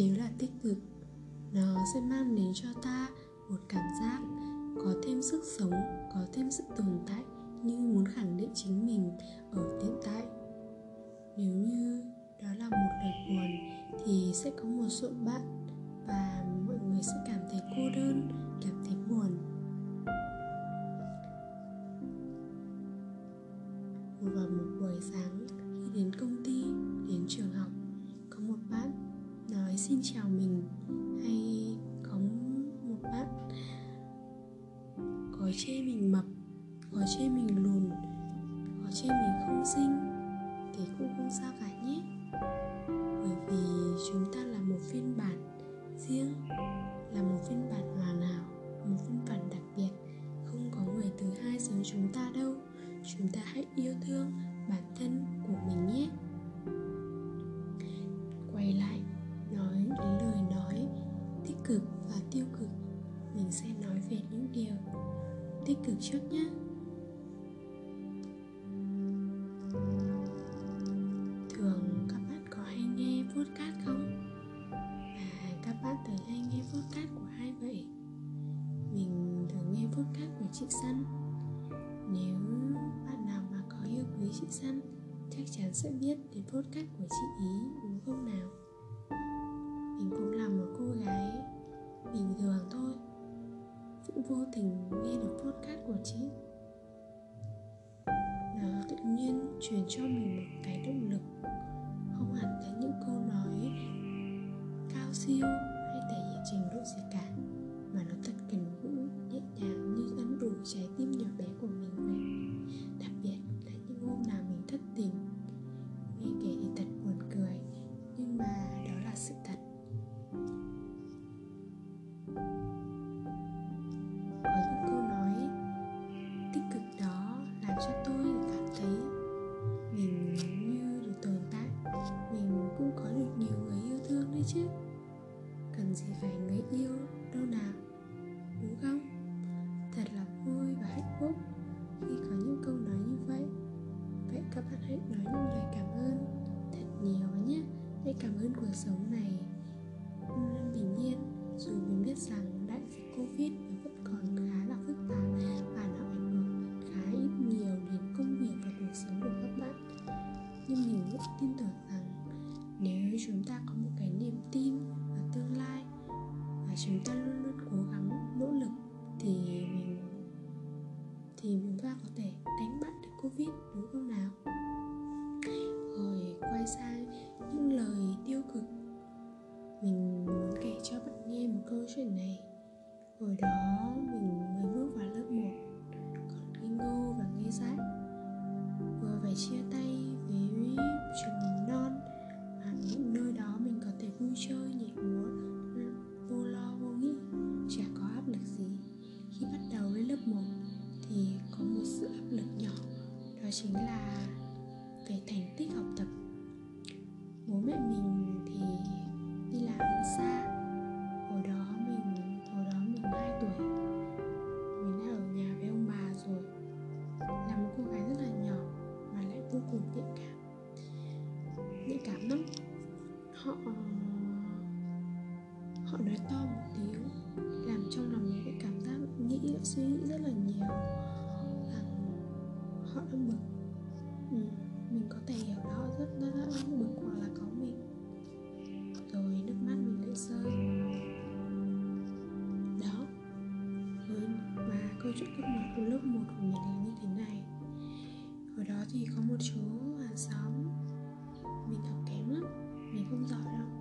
nếu là tích cực, nó sẽ mang đến cho ta một cảm giác có thêm sức sống, có thêm sự tồn tại như muốn khẳng định chính mình ở hiện tại. Nếu như đó là một lời buồn, thì sẽ có một số bạn và mọi người sẽ cảm thấy cô đơn, cảm thấy buồn. Vào một buổi sáng khi đến công chúng ta đâu. Chúng ta hãy yêu thương nào? Rồi, quay sang những lời tiêu cực. Mình muốn kể cho bạn nghe một câu chuyện này. Hồi đó mình mới bước vào lớp 1 còn ngây ngô và nghe dại. Vừa phải chia tay với trường mầm non, mà những nơi đó mình có thể vui chơi nhảy múa vô lo, vô nghĩ, chả có áp lực gì. Khi bắt đầu lên lớp 1 thì có một sự đó chính là về thành tích học tập. trước một khu nhà đình như thế này. Hồi đó thì có một chú hàng xóm Mình học kém lắm, mình không giỏi đâu.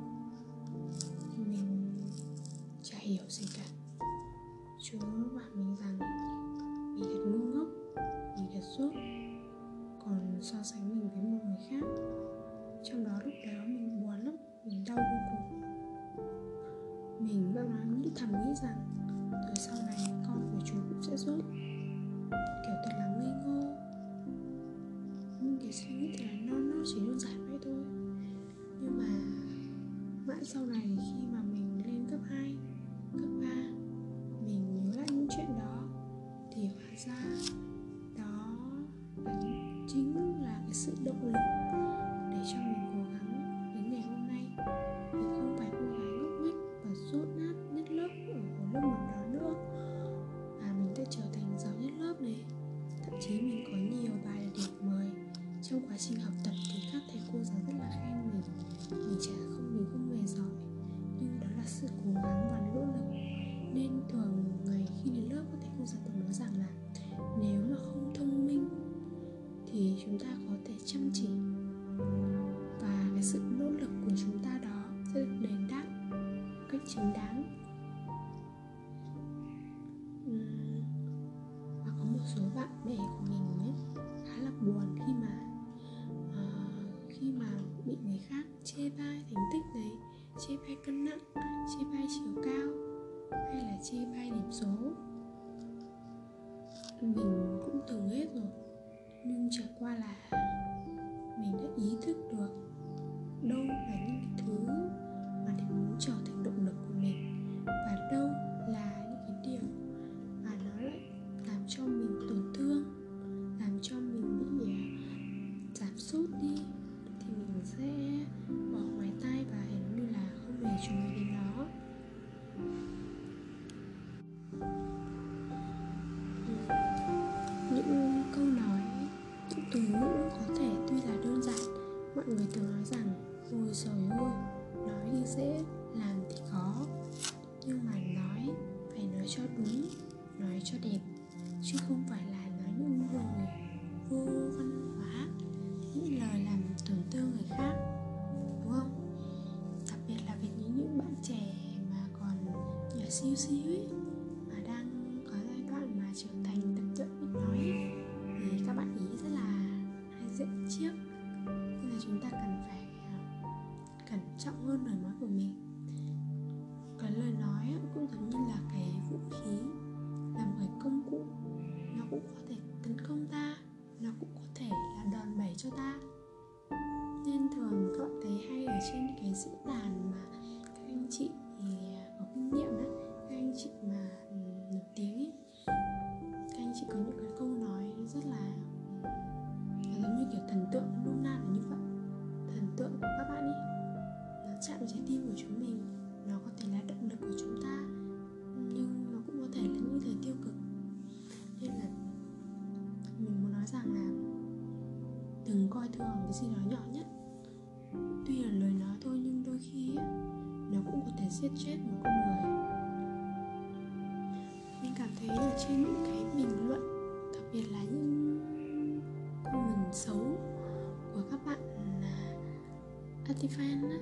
Latifan á,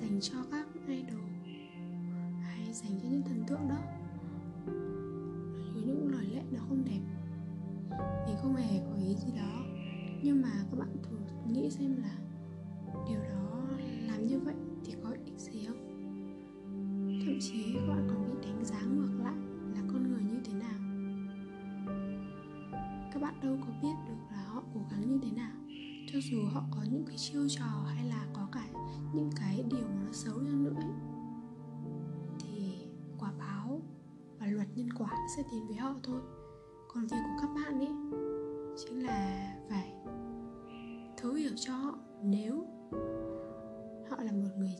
dành cho các idol. Hay dành cho những thần tượng đó. Những lời lẽ nó không đẹp. Thì không hề có ý gì đó. Nhưng mà các bạn thử nghĩ xem là điều đó làm như vậy thì có ích gì không? Thậm chí các bạn còn bị đánh giá ngược lại là con người như thế nào. Các bạn đâu có biết được là họ cố gắng như thế nào. Cho dù họ có những cái chiêu trò bạn sẽ đến với họ thôi. Còn việc của các bạn ấy chính là phải thấu hiểu cho họ. Nếu họ là một người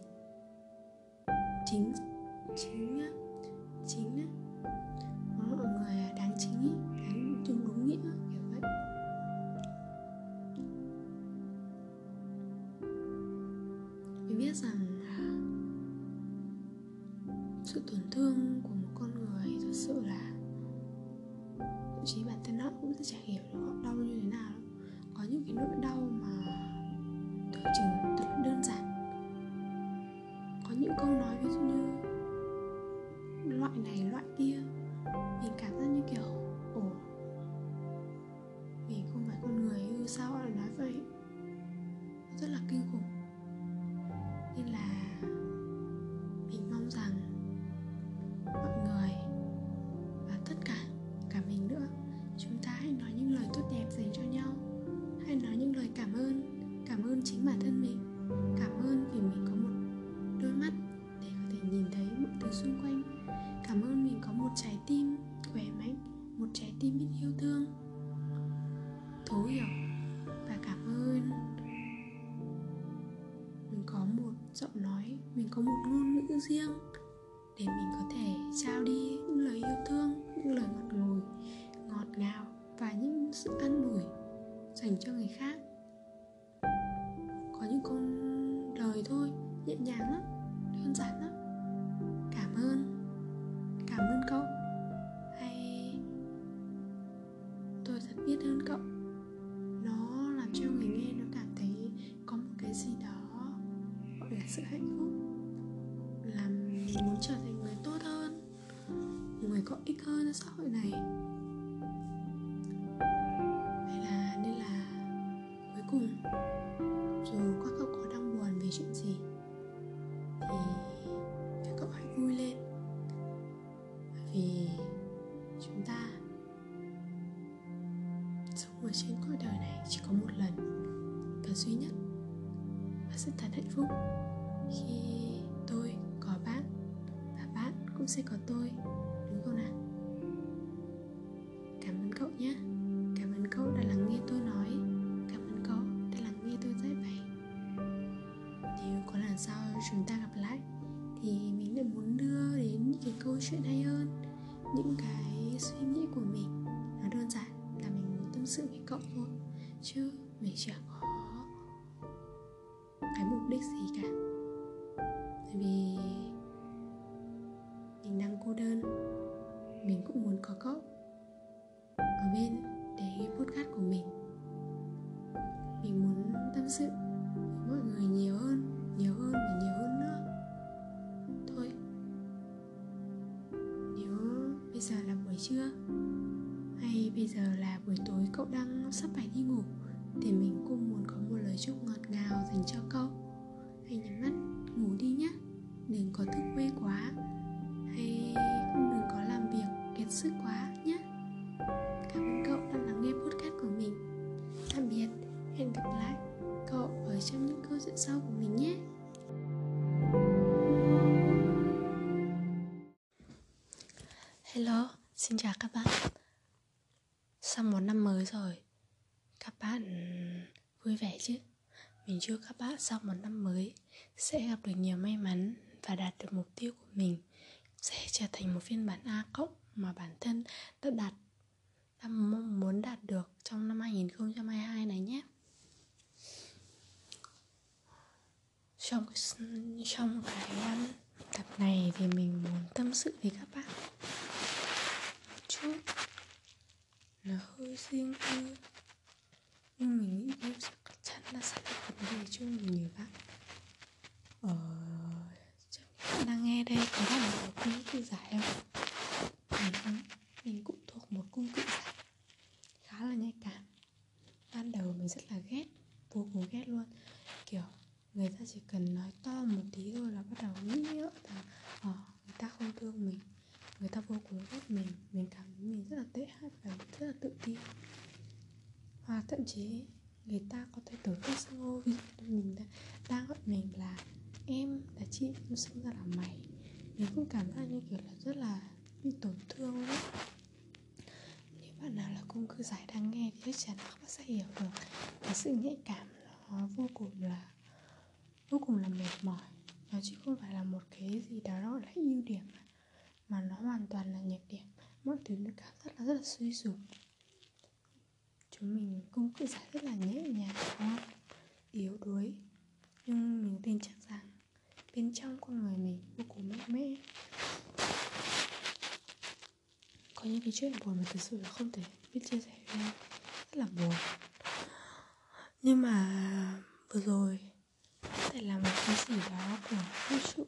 thậm chí bản thân họ cũng sẽ chả hiểu được họ đau như thế nào. Có những cái nỗi đau mà tưởng chừng rất đơn giản. Có những câu nói ví dụ như loại này, loại kia. Mình cảm giác như kiểu, ồ, mình không phải con người ư sao? Họ lại nói vậy. Rất là kinh khủng. Dành cho người khác. Có những con đời thôi, nhẹ nhàng lắm, đơn giản lắm. Phúc khi tôi có bạn và bạn cũng sẽ có tôi, đúng không nào? Cảm ơn cậu nhé. Cảm ơn cậu đã lắng nghe tôi nói. Cảm ơn cậu đã lắng nghe tôi giải bày nếu có lần sau chúng ta gặp lại, thì mình lại muốn đưa đến những cái câu chuyện hay hơn, những cái suy nghĩ của mình. Nó đơn giản là mình muốn tâm sự với cậu thôi, chứ mình chẳng có đích gì cả. Tại vì mình đang cô đơn. Mình cũng muốn có cậu ở bên để nghe podcast của mình. Mình muốn tâm sự với mọi người nhiều hơn nhiều hơn và nhiều hơn nữa. Thôi. Nếu bây giờ là buổi trưa hay bây giờ là buổi tối cậu đang sắp phải đi ngủ thì mình cũng muốn có một lời chúc ngọt ngào dành cho cậu hãy nhắm mắt ngủ đi nhé. Đừng có thức khuya quá. Hay cũng đừng có làm việc kiệt sức quá nhé. Cảm ơn cậu đã lắng nghe podcast của mình. Tạm biệt hẹn gặp lại cậu ở trong những câu chuyện sau của mình nhé. Hello, xin chào các bạn. Sau một năm mới rồi Các bạn vui vẻ chứ? Mình chúc các bạn sau một năm mới Sẽ gặp được nhiều may mắn Và đạt được mục tiêu của mình. Sẽ trở thành một phiên bản A cộng Mà bản thân đã đạt, Đã mong muốn đạt được Trong năm 2022 này nhé. Trong trong cái um, tập này thì mình muốn tâm sự với các bạn chút. Nó hơi riêng tư, nhưng mình nghĩ đây là sẽ là vấn đề chung của nhiều bạn. Ở chắc bạn đang nghe đây có bạn là một cung cự giải không? Mình, mình cũng thuộc một cung cụ giải khá là nhạy cảm. Ban đầu mình rất là ghét vô cùng ghét luôn. Kiểu người ta chỉ cần nói to một tí thôi là bắt đầu nghĩ rằng ờ, người ta không thương mình. Người ta vô cùng ghét mình mình cảm thấy mình rất là tệ hại và rất là tự ti. Hoặc thậm chí người ta có thể tưởng tượng xưng hô ví dụ như mình đã, đang gọi mình là em là chị nó xưng ra là mày mình cũng cảm giác như kiểu là rất là bị tổn thương luôn nếu bạn nào là cung cư giải đang nghe thì chắc chắn là các bạn sẽ hiểu được cái sự nhạy cảm nó là vô cùng là mệt mỏi. Nó chứ không phải là một cái gì đó nó là ưu điểm mà nó hoàn toàn là nhược điểm. Mọi thứ nó cảm giác là rất là suy sụp. Chúng mình cũng cứ giải rất là nhẹ nhàng, đúng không? Yếu đuối. Nhưng mình tin chắc rằng bên trong con người mình vô cùng mạnh mẽ. Có có những cái chuyện buồn mà thực sự là không thể biết chia sẻ với em. Rất là buồn. Nhưng mà vừa rồi. Có thể là một cái gì đó của vũ trụ.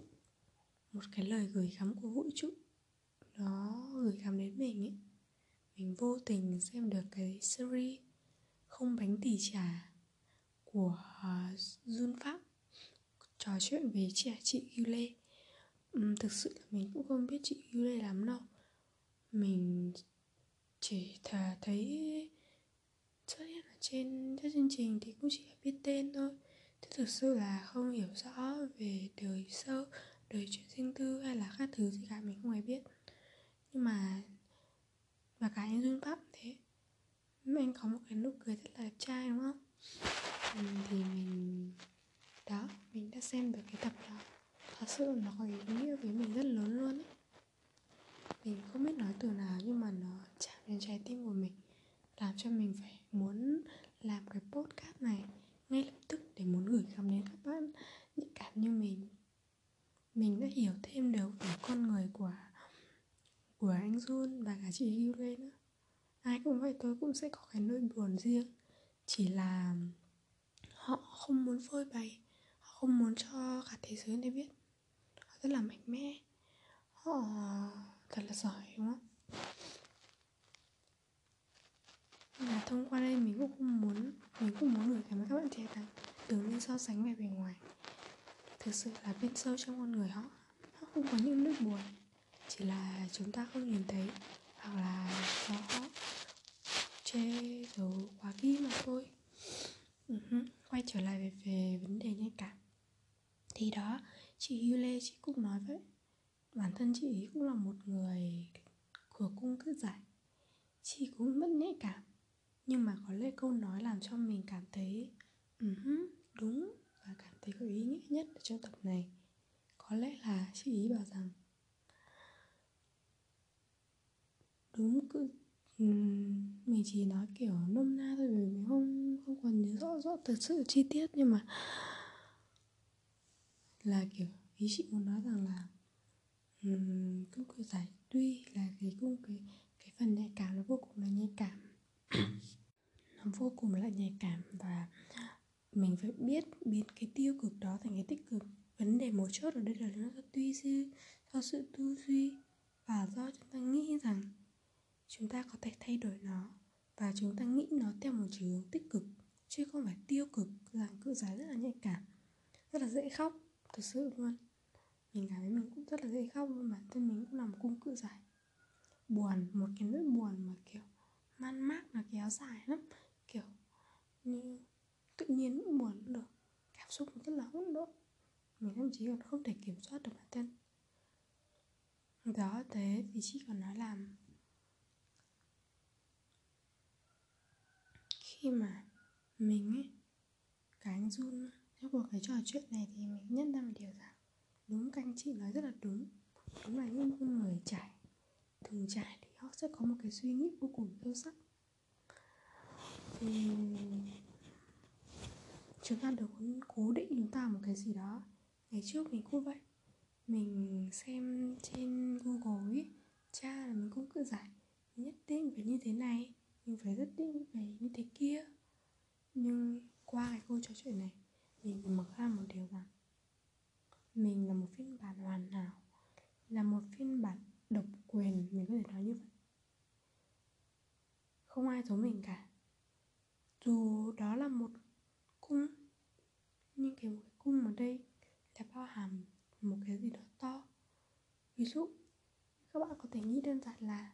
Một cái lời gửi gắm của vũ trụ. Nó gửi gắm đến mình ấy. Mình vô tình xem được cái series không bánh tỉ trà của uh, Jun Pháp. Trò chuyện về chị chị Yule uhm, thực sự là mình cũng không biết chị Yule lắm đâu. Mình chỉ thà thấy xuất hiện ở trên các chương trình thì cũng chỉ là biết tên thôi. Chứ thực sự là không hiểu rõ về đời sâu đời chuyện riêng tư hay là các thứ gì cả mình không hề biết. Nhưng mà và cả anh Duyên Pháp thế anh có một cái nụ cười rất là đẹp trai đúng không? Ừ, thì mình đó mình đã xem được cái tập đó. Thật sự nó có ý nghĩa với mình rất lớn luôn ấy. Mình không biết nói từ nào nhưng mà nó chạm đến trái tim của mình làm cho mình phải muốn làm cái podcast này ngay lập tức để muốn gửi gắm đến các bạn. Những cảm như mình mình đã hiểu thêm được về con người của của anh Jun và cả chị Yule nữa. Ai cũng vậy tôi cũng sẽ có cái nỗi buồn riêng. Chỉ là họ không muốn phơi bày, họ không muốn cho cả thế giới này biết. Họ rất là mạnh mẽ. Họ thật là giỏi, đúng không? Là thông qua đây mình cũng không muốn mình cũng muốn gửi cảm với các bạn trẻ rằng đừng nên so sánh về bề ngoài. Thực sự là bên sâu trong con người họ họ không có những nỗi buồn. Chỉ là chúng ta không nhìn thấy hoặc là do họ che giấu quá kỹ mà thôi. Uh-huh. quay trở lại về, về vấn đề nhạy cảm. Thì đó chị Yule chị cũng nói vậy. Bản thân chị ấy cũng là một người của cung cự giải. Chị cũng rất nhạy cảm nhưng mà có lẽ câu nói làm cho mình cảm thấy uh-huh, đúng và cảm thấy có ý nghĩa nhất ở trong tập này. Có lẽ là chị ý bảo rằng đúng cứ mình chỉ nói kiểu nôm na thôi vì mình không không còn nhớ rõ rõ thật sự chi tiết nhưng mà là kiểu ý chị muốn nói rằng là um, cung cự giải tuy là cái cung cái cái phần nhạy cảm nó vô cùng là nhạy cảm nó vô cùng là nhạy cảm và mình phải biết biến cái tiêu cực đó thành cái tích cực. Vấn đề mấu chốt ở đây là nó do tuy duy, do sự tư duy và do chúng ta nghĩ rằng chúng ta có thể thay đổi nó và chúng ta nghĩ nó theo một chiều hướng tích cực, chứ không phải tiêu cực rằng cự giải rất là nhạy cảm, rất là dễ khóc, thật sự luôn. Mình cảm thấy mình cũng rất là dễ khóc luôn bản thân mình cũng là một cung cự giải. Buồn, một cái nỗi buồn mà, kiểu man mác nó kéo dài lắm. Kiểu như tự nhiên cũng buồn được, cảm xúc rất là hỗn độn mình thậm chí còn không thể kiểm soát được bản thân. Đó, thế thì chị còn nói là khi mà mình ấy, cái anh run trong cuộc cái trò chuyện này thì mình nhận ra một điều rằng đúng các anh chị nói rất là đúng. Đúng là những người trải, thường trải thì họ sẽ có một cái suy nghĩ vô cùng sâu sắc. Thì chúng ta được cố định chúng ta một cái gì đó. Ngày trước mình cũng vậy. Mình xem trên google ấy, cha là mình cũng cứ giải nhất định phải như thế này, mình phải rất định phải như thế kia. Nhưng qua cái câu trò chuyện này, mình mở ra một điều rằng mình là một phiên bản hoàn hảo, là một phiên bản độc quyền, mình có thể nói như vậy. Không ai giống mình cả. Dù đó là một cung, nhưng cái một cái cung ở đây là bao hàm một cái gì đó to. Ví dụ, các bạn có thể nghĩ đơn giản là,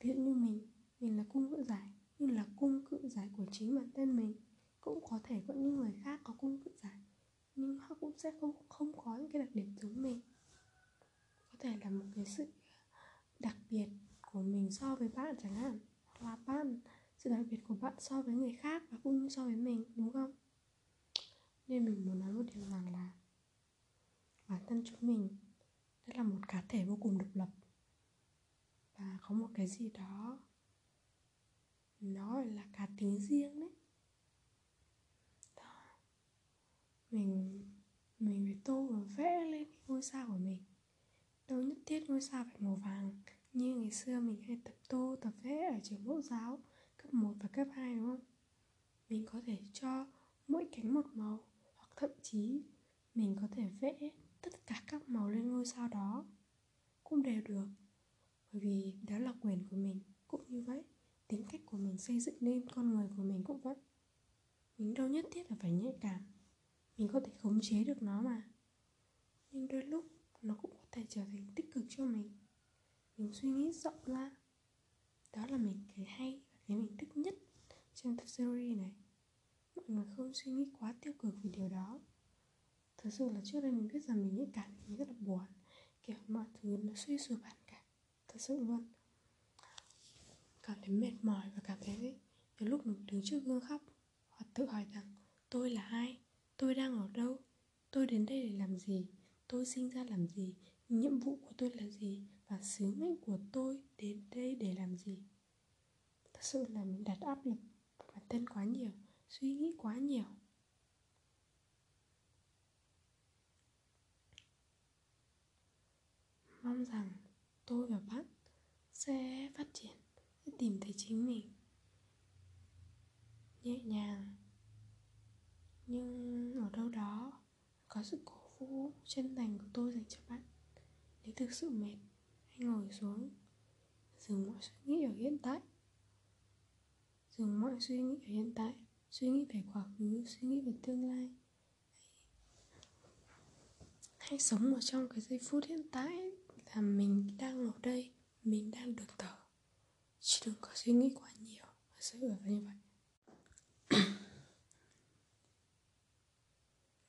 ví dụ như mình mình là cung cự giải, nhưng là cung cự giải của chính bản thân mình. Cũng có thể có những người khác có cung cự giải, nhưng họ cũng sẽ không không có những cái đặc điểm giống mình. Có thể là một cái sự đặc biệt của mình so với bạn chẳng hạn. Hoặc là bạn, sự đặc biệt của bạn so với người khác và cũng như so với mình, đúng không? Nên mình muốn nói một điều rằng là bản thân chúng mình đó là một cá thể vô cùng độc lập. Và có một cái gì đó, nó gọi là cá tính riêng đấy. Đó. mình mình phải tô và vẽ lên ngôi sao của mình. Đâu nhất thiết ngôi sao phải màu vàng. Như ngày xưa mình hay tập tô, tập vẽ ở trường mẫu giáo Cấp 1 và cấp 2 đúng không? Mình có thể cho mỗi cánh một màu Hoặc thậm chí mình có thể vẽ tất cả các màu lên ngôi sao đó Cũng đều được. Bởi vì đó là quyền của mình Cũng như vậy Tính cách của mình xây dựng nên con người của mình cũng vậy. Mình đâu nhất thiết là phải nhạy cảm Mình có thể khống chế được nó mà. Nhưng đôi lúc nó cũng có thể trở thành tích cực cho mình mình suy nghĩ rộng ra. Đó là mình cái hay và cái mình thích nhất trong tập series này. Mọi người không suy nghĩ quá tiêu cực về điều đó. Thật sự là trước đây mình biết rằng mình nghĩ cảm mình rất là buồn. Kiểu mọi thứ nó suy sụp hẳn cả. Thật sự luôn. Cảm thấy mệt mỏi và cảm thấy nhiều lúc mình đứng trước gương khóc, hoặc tự hỏi rằng, tôi là ai? Tôi đang ở đâu? Tôi đến đây để làm gì? Tôi sinh ra làm gì? Nhiệm vụ của tôi là gì? Và sứ mệnh của tôi đến đây để làm gì? Thật sự là mình đặt áp lực bản thân quá nhiều, suy nghĩ quá nhiều. Mong rằng tôi và bạn sẽ phát triển, sẽ tìm thấy chính mình. Nhẹ nhàng, nhưng ở đâu đó có sự cổ vũ chân thành của tôi dành cho bạn. Nếu thực sự mệt hãy ngồi xuống. Dừng mọi suy nghĩ ở hiện tại. Dừng mọi suy nghĩ ở hiện tại. Suy nghĩ về quá khứ, suy nghĩ về tương lai. Hãy sống ở trong cái giây phút hiện tại là mình đang ở đây, mình đang được thở. Chứ đừng có suy nghĩ quá nhiều. Và sự ở như vậy.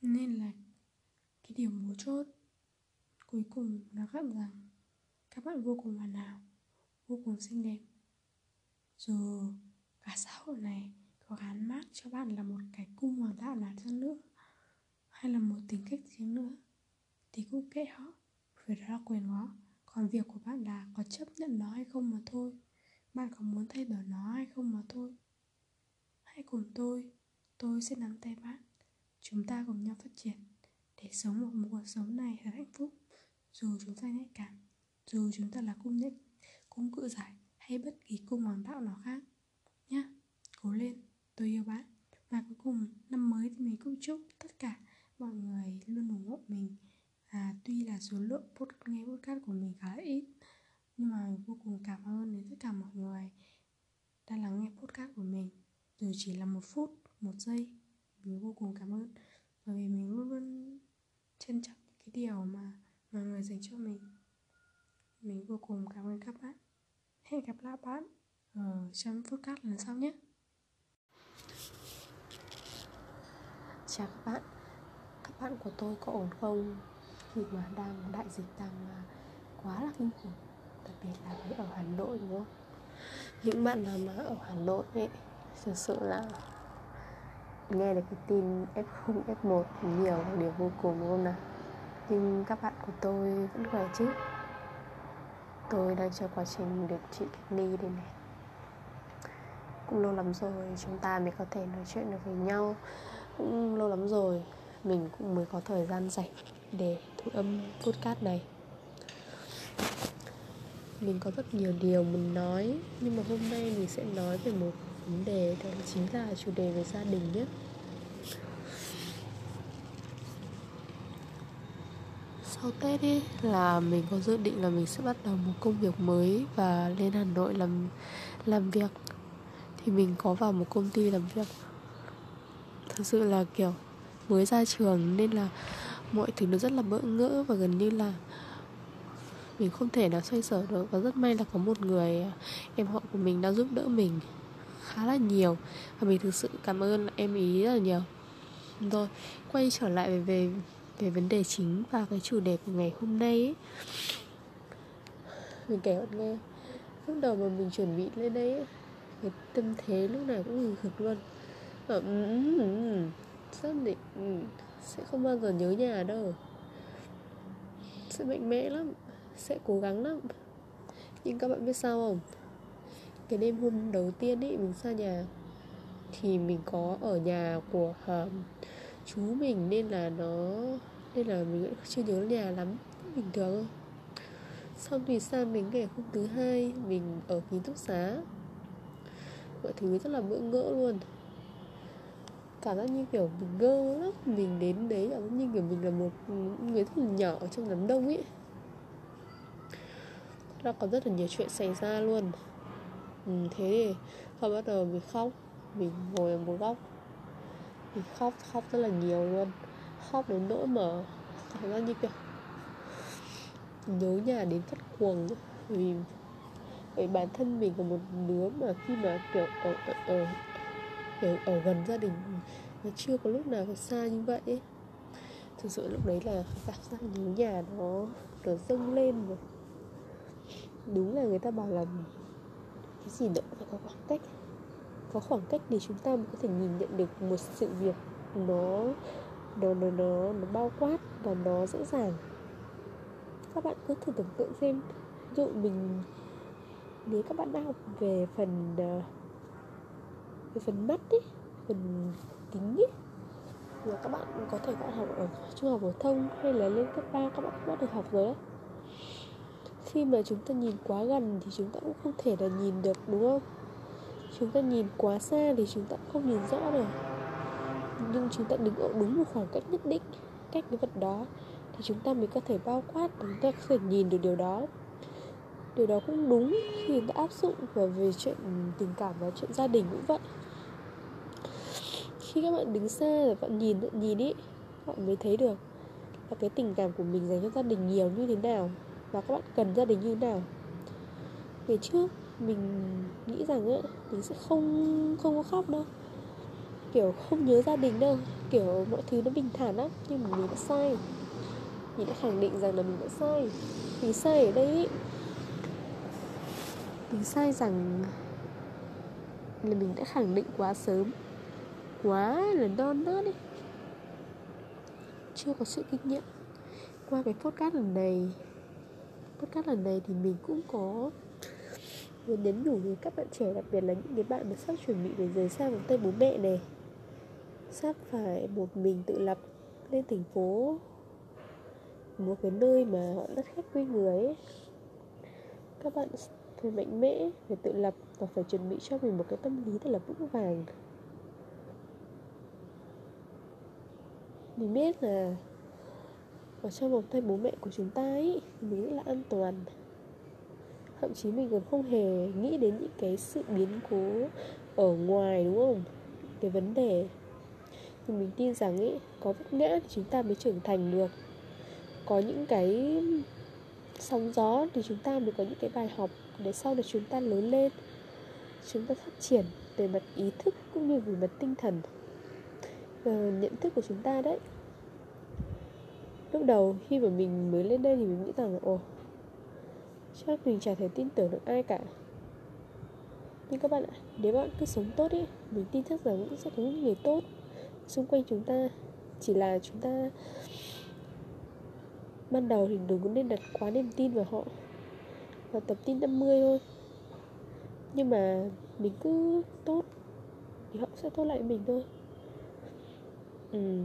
Nên là cái điểm mấu chốt cuối cùng nó gặn rằng các bạn vô cùng hoàn hảo, vô cùng xinh đẹp. Dù cả xã hội này có gắn mác cho bạn là một cái cung hoàng đạo nào chăng nữa, hay là một tính cách gì nữa, thì cũng kệ họ, vì đó là quyền của họ còn việc của bạn là có chấp nhận nó hay không mà thôi. Bạn có muốn thay đổi nó hay không mà thôi. Hãy cùng tôi tôi sẽ nắm tay bạn. Chúng ta cùng nhau phát triển để sống một cuộc sống này thật hạnh phúc. Dù chúng ta nhạy cảm dù chúng ta là cung nhất cung cự giải hay bất kỳ cung hoàng đạo nào khác nhá. Cố lên tôi yêu bạn và cuối cùng năm mới thì mình cũng chúc tất cả mọi người luôn ủng hộ mình. À, tuy là số lượng phút nghe podcast của mình khá là ít nhưng mà mình vô cùng cảm ơn đến tất cả mọi người đã lắng nghe podcast của mình. Dù chỉ là một phút một giây mình vô cùng cảm ơn. Bởi vì mình luôn luôn trân trọng cái điều mà mọi người dành cho mình mình vô cùng cảm ơn các bạn. Hẹn gặp lại bạn ở trong podcast lần sau nhé. Chào các bạn. Các bạn của tôi có ổn không? Khi mà đang đại dịch đang à, quá là kinh khủng đặc biệt là ở hà nội đúng không? Những bạn nào mà ở hà nội ấy thực sự là nghe được cái tin F0, F1 nhiều là điều vô cùng đúng không nào? Nhưng các bạn của tôi vẫn khỏe chứ? Tôi đang trong quá trình điều trị cách ly đây này. Cũng lâu lắm rồi, chúng ta mới có thể nói chuyện được với nhau. Cũng lâu lắm rồi, mình cũng mới có thời gian rảnh để thu âm podcast này. Mình có rất nhiều điều muốn nói, nhưng mà hôm nay mình sẽ nói về một vấn đề, đó chính là chủ đề về gia đình nhé. Sau Tết ấy là mình có dự định là mình sẽ bắt đầu một công việc mới và lên Hà Nội làm làm việc. Thì mình có vào một công ty làm việc. Thật sự là, kiểu, mới ra trường nên là mọi thứ nó rất là bỡ ngỡ và gần như là mình không thể nào xoay sở được. Và rất may là có một người à, em họ của mình đã giúp đỡ mình khá là nhiều. Và mình thực sự cảm ơn em ý rất là nhiều. Rồi, quay trở lại về về về vấn đề chính và cái chủ đề của ngày hôm nay ấy. mình kể bạn nghe. Lúc đầu mà mình chuẩn bị lên đây ấy, cái tâm thế lúc nào cũng hừng hực luôn. Ở ừ, ừ, ừ, xác định sẽ không bao giờ nhớ nhà đâu. Sẽ mạnh mẽ lắm sẽ cố gắng lắm. Nhưng các bạn biết sao không? Cái đêm hôm đầu tiên ấy mình xa nhà thì mình có ở nhà của uh, chú mình nên là nó nên là mình vẫn chưa nhớ nhà lắm bình thường thôi. Xong thì sang đến ngày hôm thứ hai mình ở ký túc xá. Mọi thứ rất là bỡ ngỡ luôn. Cảm giác như kiểu mình ngơ lắm mình đến đấy cảm giác như kiểu mình là một người rất là nhỏ ở trong đám đông ấy. Nó có rất là nhiều chuyện xảy ra luôn. Ừ, thế thì không bắt đầu mình khóc mình ngồi ở một góc. Mình khóc khóc rất là nhiều luôn khóc đến nỗi mà cảm giác như kiểu nhớ nhà đến phát cuồng vì bởi bản thân mình là một đứa mà khi mà kiểu ở ở, ở ở, ở gần gia đình nó chưa có lúc nào xa như vậy ấy. thực sự lúc đấy là cảm giác nhớ nhà nó nó dâng lên mà đúng là người ta bảo là cái gì đó phải có khoảng cách có khoảng cách để chúng ta mới có thể nhìn nhận được một sự việc nó nó nó nó, nó bao quát và nó dễ dàng. Các bạn cứ thử tưởng tượng xem. Ví dụ mình nếu các bạn đang học về phần ờ, về phần mắt ấy phần tính ấy là các bạn có thể bạn học ở trung học phổ thông hay là lên cấp 3 các bạn cũng đã được học rồi đấy khi mà chúng ta nhìn quá gần thì chúng ta cũng không thể là nhìn được đúng không? Chúng ta nhìn quá xa thì chúng ta cũng không nhìn rõ được nhưng chúng ta đứng ở đúng một khoảng cách nhất định cách cái vật đó thì chúng ta mới có thể bao quát chúng ta có thể nhìn được điều đó. Điều đó cũng đúng khi người ta áp dụng và về chuyện tình cảm và chuyện gia đình cũng vậy. Khi các bạn đứng xa và bạn nhìn nhìn ý bạn mới thấy được là cái tình cảm của mình dành cho gia đình nhiều như thế nào và các bạn cần gia đình như thế nào. Ngày trước mình nghĩ rằng ấy, mình sẽ không không có khóc đâu kiểu không nhớ gia đình đâu, kiểu mọi thứ nó bình thản lắm, nhưng mà mình đã sai. Mình đã khẳng định rằng là mình đã sai. Mình sai ở đây ý. mình sai rằng là mình đã khẳng định quá sớm, quá là non nớt đi chưa có sự kinh nghiệm. Qua cái podcast lần này, podcast lần này thì mình cũng có muốn nhấn nhủ với các bạn trẻ, đặc biệt là những cái bạn mà sắp chuẩn bị để rời xa vòng tay bố mẹ này sắp phải một mình tự lập lên thành phố. Một cái nơi mà họ rất khách quê người ấy. Các bạn phải mạnh mẽ phải tự lập và phải chuẩn bị cho mình một cái tâm lý thật là vững vàng. Mình biết là ở trong vòng tay bố mẹ của chúng ta ấy, mình rất là an toàn. Thậm chí mình còn không hề nghĩ đến những cái sự biến cố ở ngoài, đúng không? Cái vấn đề thì mình tin rằng ấy có vấp ngã thì chúng ta mới trưởng thành được. Có những cái sóng gió thì chúng ta mới có những cái bài học để sau này chúng ta lớn lên, chúng ta phát triển về mặt ý thức cũng như về mặt tinh thần. Và nhận thức của chúng ta đấy. Lúc đầu khi mà mình mới lên đây thì mình nghĩ rằng là ồ, chắc mình chả thể tin tưởng được ai cả. Nhưng các bạn ạ, nếu bạn cứ sống tốt ý, mình tin chắc rằng cũng sẽ có những người tốt xung quanh chúng ta. Chỉ là chúng ta, ban đầu thì đừng có nên đặt quá niềm tin vào họ và tập tin 50 thôi. Nhưng mà mình cứ tốt thì họ sẽ tốt lại mình thôi. Ừ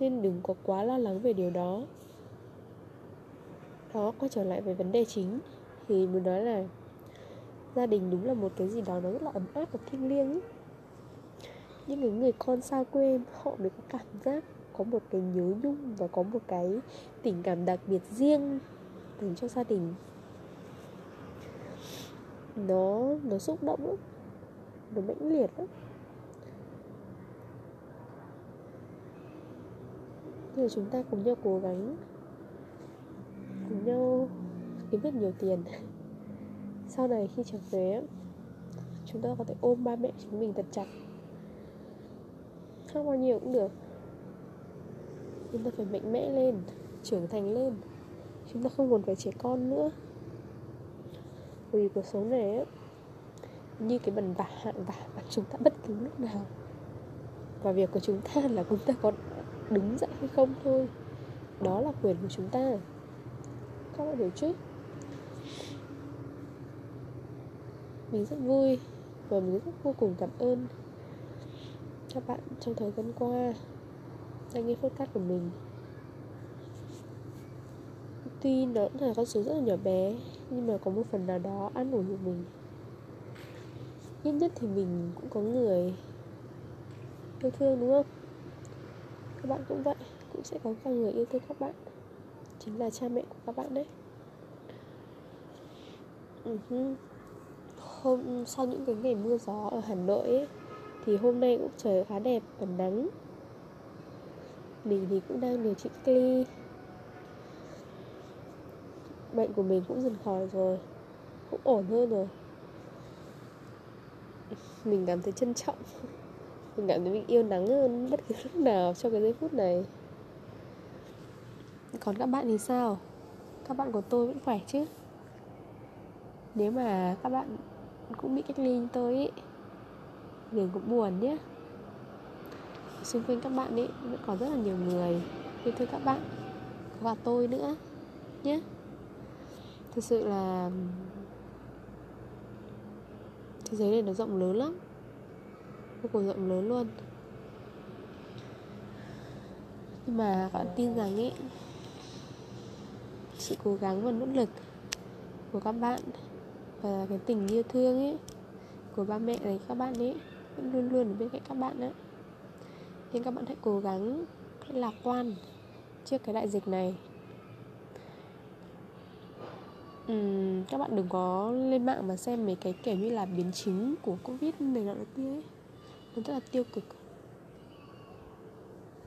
nên đừng có quá lo lắng về điều đó. Đó, quay trở lại về vấn đề chính, thì muốn nói là gia đình đúng là một cái gì đó nó rất là ấm áp và thiêng liêng ấy những cái người con xa quê, họ mới có cảm giác có một cái nhớ nhung và có một cái tình cảm đặc biệt riêng dành cho gia đình. Nó nó xúc động lắm, nó mãnh liệt lắm. Thì chúng ta cùng nhau cố gắng, cùng nhau kiếm được nhiều tiền. Sau này khi trở về chúng ta có thể ôm ba mẹ chúng mình thật chặt không bao nhiêu cũng được. Chúng ta phải mạnh mẽ lên trưởng thành lên. Chúng ta không còn phải trẻ con nữa. Vì cuộc sống này ấy, như cái bần vả hạn vả và chúng ta bất cứ lúc nào. Và việc của chúng ta là chúng ta có đứng dậy hay không thôi. Đó là quyền của chúng ta. Các bạn hiểu chứ? Mình rất vui và mình rất vô cùng cảm ơn các bạn trong thời gian qua đang nghe podcast của mình. Tuy nó cũng là con số rất là nhỏ bé nhưng mà có một phần nào đó an ủi được mình. Ít nhất thì mình cũng có người yêu thương đúng không? Các bạn cũng vậy cũng sẽ có vài người yêu thương các bạn. Chính là cha mẹ của các bạn đấy. Uh-huh. hôm sau những cái ngày mưa gió ở Hà Nội ấy, thì hôm nay cũng trời khá đẹp và nắng. Mình thì cũng đang điều trị cách ly. Bệnh của mình cũng dần khỏi rồi, cũng ổn hơn rồi. Mình cảm thấy trân trọng. Mình cảm thấy mình yêu nắng hơn bất cứ lúc nào trong cái giây phút này. Còn các bạn thì sao? Các bạn của tôi vẫn khỏe chứ? Nếu mà các bạn cũng bị cách ly như tôi ấy đừng cũng buồn nhé. Xung quanh các bạn ấy vẫn còn rất là nhiều người. Yêu thương các bạn và tôi nữa nhé. Thực sự là, thế giới này nó rộng lớn lắm. Vô cùng rộng lớn luôn. Nhưng mà các bạn tin rằng ấy sự cố gắng và nỗ lực của các bạn và cái tình yêu thương ấy của ba mẹ này các bạn ấy vẫn luôn luôn ở bên cạnh các bạn đấy nên các bạn hãy cố gắng hãy lạc quan trước cái đại dịch này. Uhm, các bạn đừng có lên mạng mà xem mấy cái kiểu như là biến chứng của covid này nọ kia ấy. Nó rất là tiêu cực.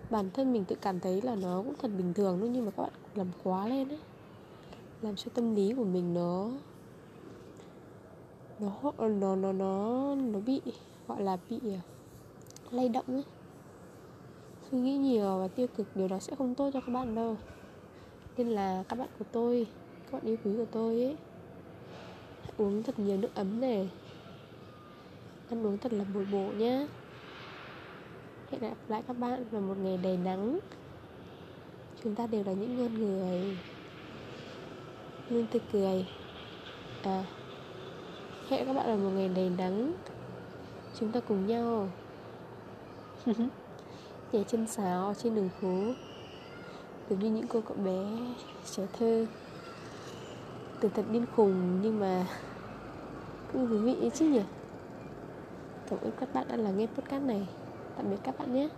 Bản thân mình tự cảm thấy là nó cũng thật bình thường thôi nhưng mà các bạn làm quá lên ấy. Làm cho tâm lý của mình nó nó nó nó nó nó bị gọi là bị ờ, lay động ấy. Suy nghĩ nhiều và tiêu cực, điều đó sẽ không tốt cho các bạn đâu. Nên là các bạn của tôi, các bạn yêu quý của tôi ấy, hãy uống thật nhiều nước ấm này. Ăn uống thật là bồi bổ nhé hẹn gặp lại các bạn vào một ngày đầy nắng. Chúng ta đều là những con người luôn tươi cười. À hẹn các bạn vào một ngày đầy nắng chúng ta cùng nhau. Nhảy chân sáo trên đường phố. Giống như những cô cậu bé trẻ thơ. Tưởng thật điên khùng, nhưng mà cũng thú vị chứ nhỉ? Cảm ơn các bạn đã lắng nghe podcast này. Tạm biệt các bạn nhé.